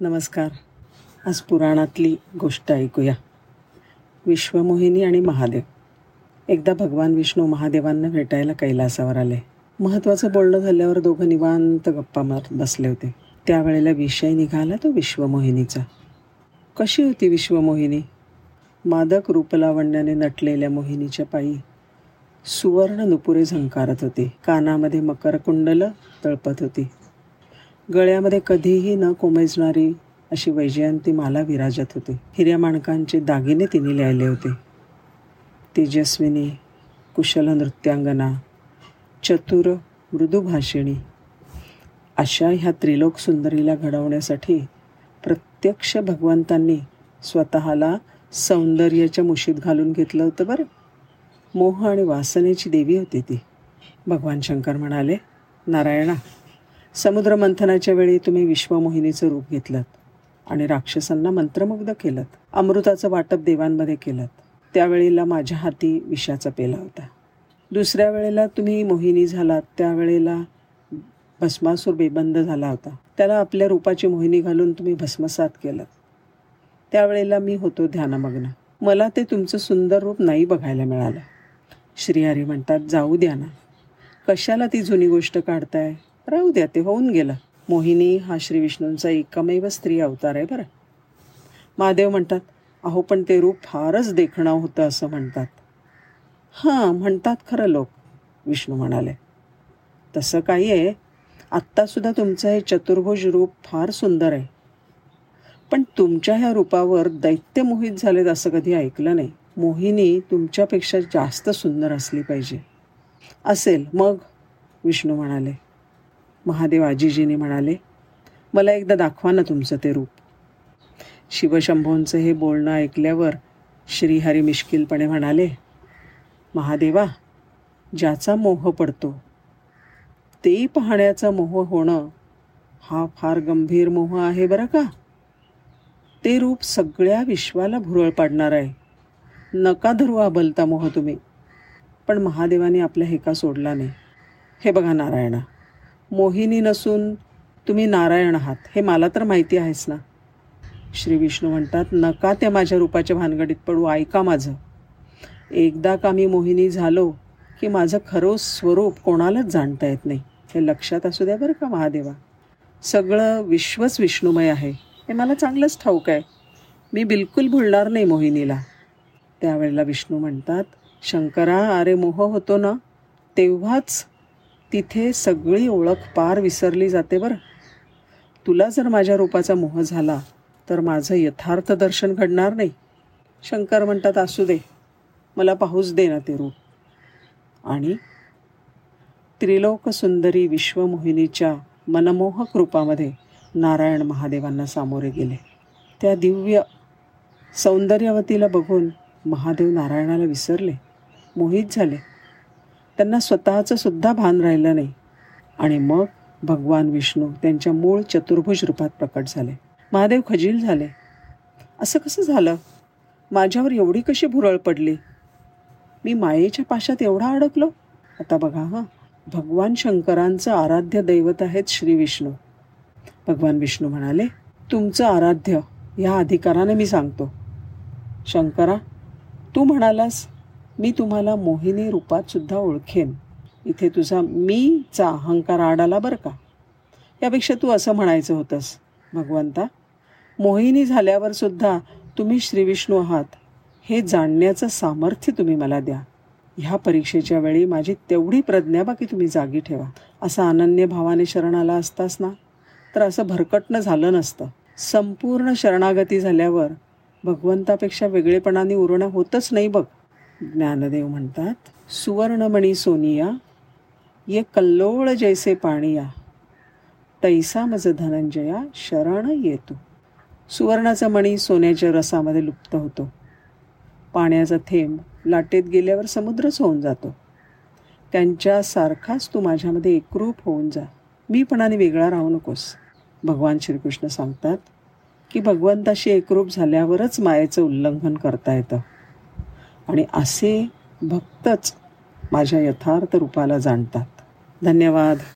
नमस्कार. आज पुराणातली गोष्ट ऐकूया. विश्वमोहिनी आणि महादेव. एकदा भगवान विष्णू महादेवांना भेटायला कैलासावर आले. महत्त्वाचं बोलणं झाल्यावर दोघं निवांत गप्पा मारत बसले होते. त्यावेळेला विषय निघाला तो विश्वमोहिनीचा. कशी होती विश्वमोहिनी? मादक रूपलावण्याने नटलेल्या मोहिनीच्या पायी सुवर्ण नुपुरे झंकारत होती. कानामध्ये मकरकुंडलं तळपत होती. गळ्यामध्ये कधीही न कोमेजणारी अशी वैजयंती माला विराजत होती. हिऱ्या माणकांचे दागिने तिने लिहिले होते. तेजस्विनी कुशल नृत्यांगना चतुर मृदुभाषिणी अशा ह्या त्रिलोक सुंदरीला घडवण्यासाठी प्रत्यक्ष भगवंतांनी स्वतःला सौंदर्याच्या मुशीत घालून घेतलं होतं बरं. मोह आणि वासनेची देवी होती ती. भगवान शंकर म्हणाले नारायणा समुद्र मंथनाच्या वेळी तुम्ही विश्वमोहिनीचं रूप घेतलं आणि राक्षसांना मंत्रमुग्ध केलं अमृताचं वाटप देवांमध्ये केलं त्यावेळेला माझ्या हाती विषाचा पेला होता. दुसऱ्या वेळेला तुम्ही मोहिनी झालात. त्यावेळेला भस्मासूर बेबंद झाला होता. त्याला आपल्या रूपाची मोहिनी घालून तुम्ही भस्मसात केलं त्यावेळेला मी होतो ध्यानमग्न. मला ते तुमचं सुंदर रूप नाही बघायला मिळालं. श्रीहरी म्हणतात जाऊ द्या ना. कशाला ती जुनी गोष्ट काढताय? राहू द्या ते होऊन गेलं. मोहिनी हा श्री विष्णूंचा एकमेव स्त्री अवतार आहे बरं. महादेव म्हणतात अहो पण ते रूप फारच देखणं होतं असं म्हणतात. हां म्हणतात खरं लोक विष्णू म्हणाले. तसं काही आहे. आत्तासुद्धा तुमचं हे चतुर्भुज रूप फार सुंदर आहे. पण तुमच्या ह्या रूपावर दैत्य मोहित झालेत असं कधी ऐकलं नाही. मोहिनी तुमच्यापेक्षा जास्त सुंदर असली पाहिजे. असेल मग विष्णू म्हणाले. महादेव आजीजीने म्हणाले मला एकदा दाखवा ना तुमचं ते रूप. शिवशंभोंचं हे बोलणं ऐकल्यावर श्रीहरी मिश्किलपणे म्हणाले महादेवा ज्याचा मोह पडतो ते पाहण्याचा मोह होणं हा फार गंभीर मोह आहे बरं का? ते रूप सगळ्या विश्वाला भुरळ पाडणार आहे. नका धरू आबलता मोह तुम्ही. पण महादेवाने आपला हेका सोडला नाही. हे बघा नारायणा मोहिनी नसून तुम्ही नारायण आहात. हे मला तर माहिती आहेच ना? श्री विष्णू म्हणतात नका त्या माझ्या रूपाच्या भानगडीत पडू. ऐका माझं. एकदा का मी मोहिनी झालो की माझं खरं स्वरूप कोणालाच जाणता येत नाही. हे लक्षात असू द्या बरं का महादेवा. सगळं विश्वच विष्णुमय आहे. हे मला चांगलंच ठाऊक आहे. मी बिलकुल भुलणार नाही मोहिनीला. त्यावेळेला विष्णू म्हणतात शंकरा अरे मोह होतो ना तेव्हाच तिथे सगळी ओळख पार विसरली जाते बरं. तुला जर माझ्या रूपाचा मोह झाला तर माझं यथार्थ दर्शन घडणार नाही. शंकर म्हणतात असू दे मला पाहूच दे ना ते रूप. आणि त्रिलोक सुंदरी विश्वमोहिनीच्या मनमोहक रूपामध्ये नारायण महादेवांना सामोरे गेले. त्या दिव्य सौंदर्यवतीला बघून महादेव नारायणाला विसरले. मोहित झाले. त्यांना स्वतःचं सुद्धा भान राहिलं नाही. आणि मग भगवान विष्णू त्यांच्या मूळ चतुर्भुज रूपात प्रकट झाले. महादेव खजील झाले. असं कसं झालं? माझ्यावर एवढी कशी भुरळ पडली? मी मायेच्या पाशात एवढा अडकलो? आता बघा हां. भगवान शंकरांचं आराध्य दैवत आहेत श्री विष्णू. भगवान विष्णू म्हणाले तुमचं आराध्य ह्या अधिकाराने मी सांगतो. शंकरा तू म्हणालास मी तुम्हाला मोहिनी रूपात सुद्धा ओळखेन. इथे तुझा मीचा अहंकार आडाला बरं का? यापेक्षा तू असं म्हणायचं होतंस भगवंता. मोहिनी झाल्यावर सुद्धा तुम्ही श्रीविष्णू आहात. हे जाणण्याचं सामर्थ्य तुम्ही मला द्या. ह्या परीक्षेच्या वेळी माझी तेवढी प्रज्ञा बाकी तुम्ही जागी ठेवा. असं अनन्य भावाने शरणाला असतास ना? तर असं भरकटणं झालं नसतं. संपूर्ण शरणागती झाल्यावर भगवंतापेक्षा वेगळेपणाने उरणं होतच नाही बघ. ज्ञानदेव म्हणतात सुवर्णमणी सोनिया ये कल्लोळ जैसे पाणिया तैसा मज धनंजया शरण येतो सुवर्णाचा मणी सोन्याच्या रसामध्ये लुप्त होतो. पाण्याचा थेंब लाटेत गेल्यावर समुद्रच होऊन जातो. त्यांच्यासारखाच तू माझ्यामध्ये एकरूप होऊन जा. मीपणाने वेगळा राहू नकोस. भगवान श्रीकृष्ण सांगतात की भगवंताशी एकरूप झाल्यावरच मायेचं उल्लंघन करता येतं. आणि असे भक्तच माझ्या यथार्थ रूपाला जाणतात. धन्यवाद.